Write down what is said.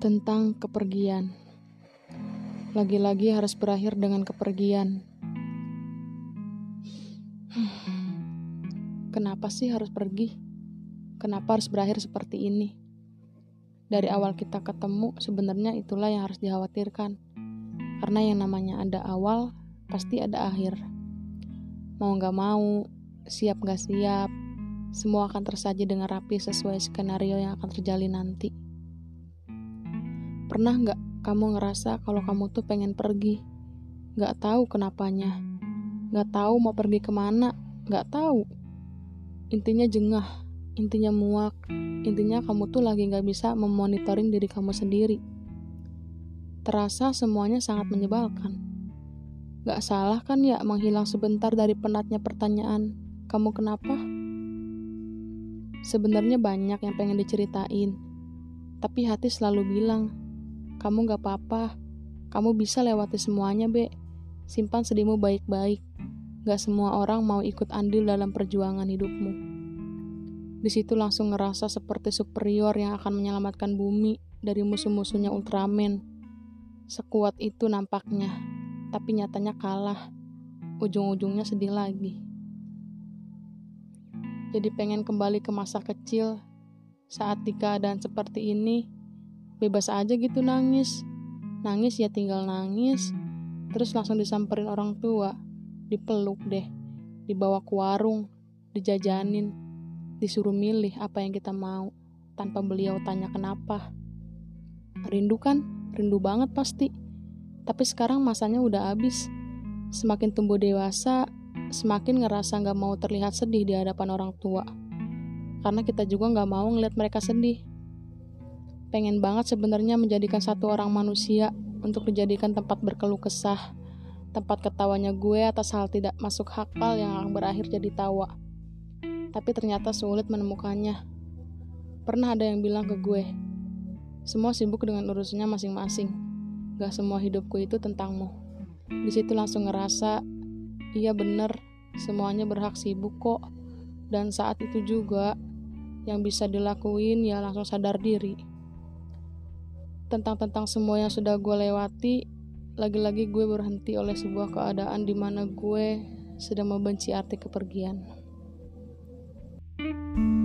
tentang kepergian. Lagi-lagi harus berakhir dengan kepergian. Kenapa sih harus pergi? Kenapa harus berakhir seperti ini? Dari awal kita ketemu, sebenarnya itulah yang harus dikhawatirkan. Karena yang namanya ada awal, pasti ada akhir. Mau gak mau, siap gak siap, semua akan tersaji dengan rapi sesuai skenario yang akan terjadi nanti. Pernah nggak kamu ngerasa kalau kamu tuh pengen pergi? Nggak tahu kenapanya. Nggak tahu mau pergi ke mana. Nggak tahu. Intinya jengah. Intinya muak. Intinya kamu tuh lagi nggak bisa memonitoring diri kamu sendiri. Terasa semuanya sangat menyebalkan. Gak salah kan ya menghilang sebentar dari penatnya pertanyaan, kamu kenapa? Sebenarnya banyak yang pengen diceritain, tapi hati selalu bilang, kamu gak apa-apa. Kamu bisa lewati semuanya, Be. Simpan sedihmu baik-baik. Gak semua orang mau ikut andil dalam perjuangan hidupmu. Di situ langsung ngerasa seperti superior yang akan menyelamatkan bumi dari musuh-musuhnya Ultraman. Sekuat itu nampaknya, tapi nyatanya kalah. Ujung-ujungnya sedih lagi. Jadi pengen kembali ke masa kecil saat di keadaan seperti ini bebas aja gitu nangis. Nangis ya tinggal nangis. Terus langsung disamperin orang tua. Dipeluk deh. Dibawa ke warung. Dijajanin. Disuruh milih apa yang kita mau. Tanpa beliau tanya kenapa. Rindu kan? Rindu banget pasti. Tapi sekarang masanya udah habis. Semakin tumbuh dewasa semakin ngerasa nggak mau terlihat sedih di hadapan orang tua. Karena kita juga nggak mau ngeliat mereka sedih pengen banget sebenarnya menjadikan satu orang manusia untuk dijadikan tempat berkeluh kesah, tempat ketawanya gue atas hal tidak masuk akal yang akan berakhir jadi tawa. Tapi ternyata sulit menemukannya. Pernah ada yang bilang ke gue, semua sibuk dengan urusannya masing-masing. Gak semua hidupku itu tentangmu. Di situ langsung ngerasa, iya bener, semuanya berhak sibuk kok. Dan saat itu juga, yang bisa dilakuin ya langsung sadar diri tentang-tentang semua yang sudah gue lewati, lagi-lagi gue berhenti oleh sebuah keadaan di mana gue sedang membenci arti kepergian. thank you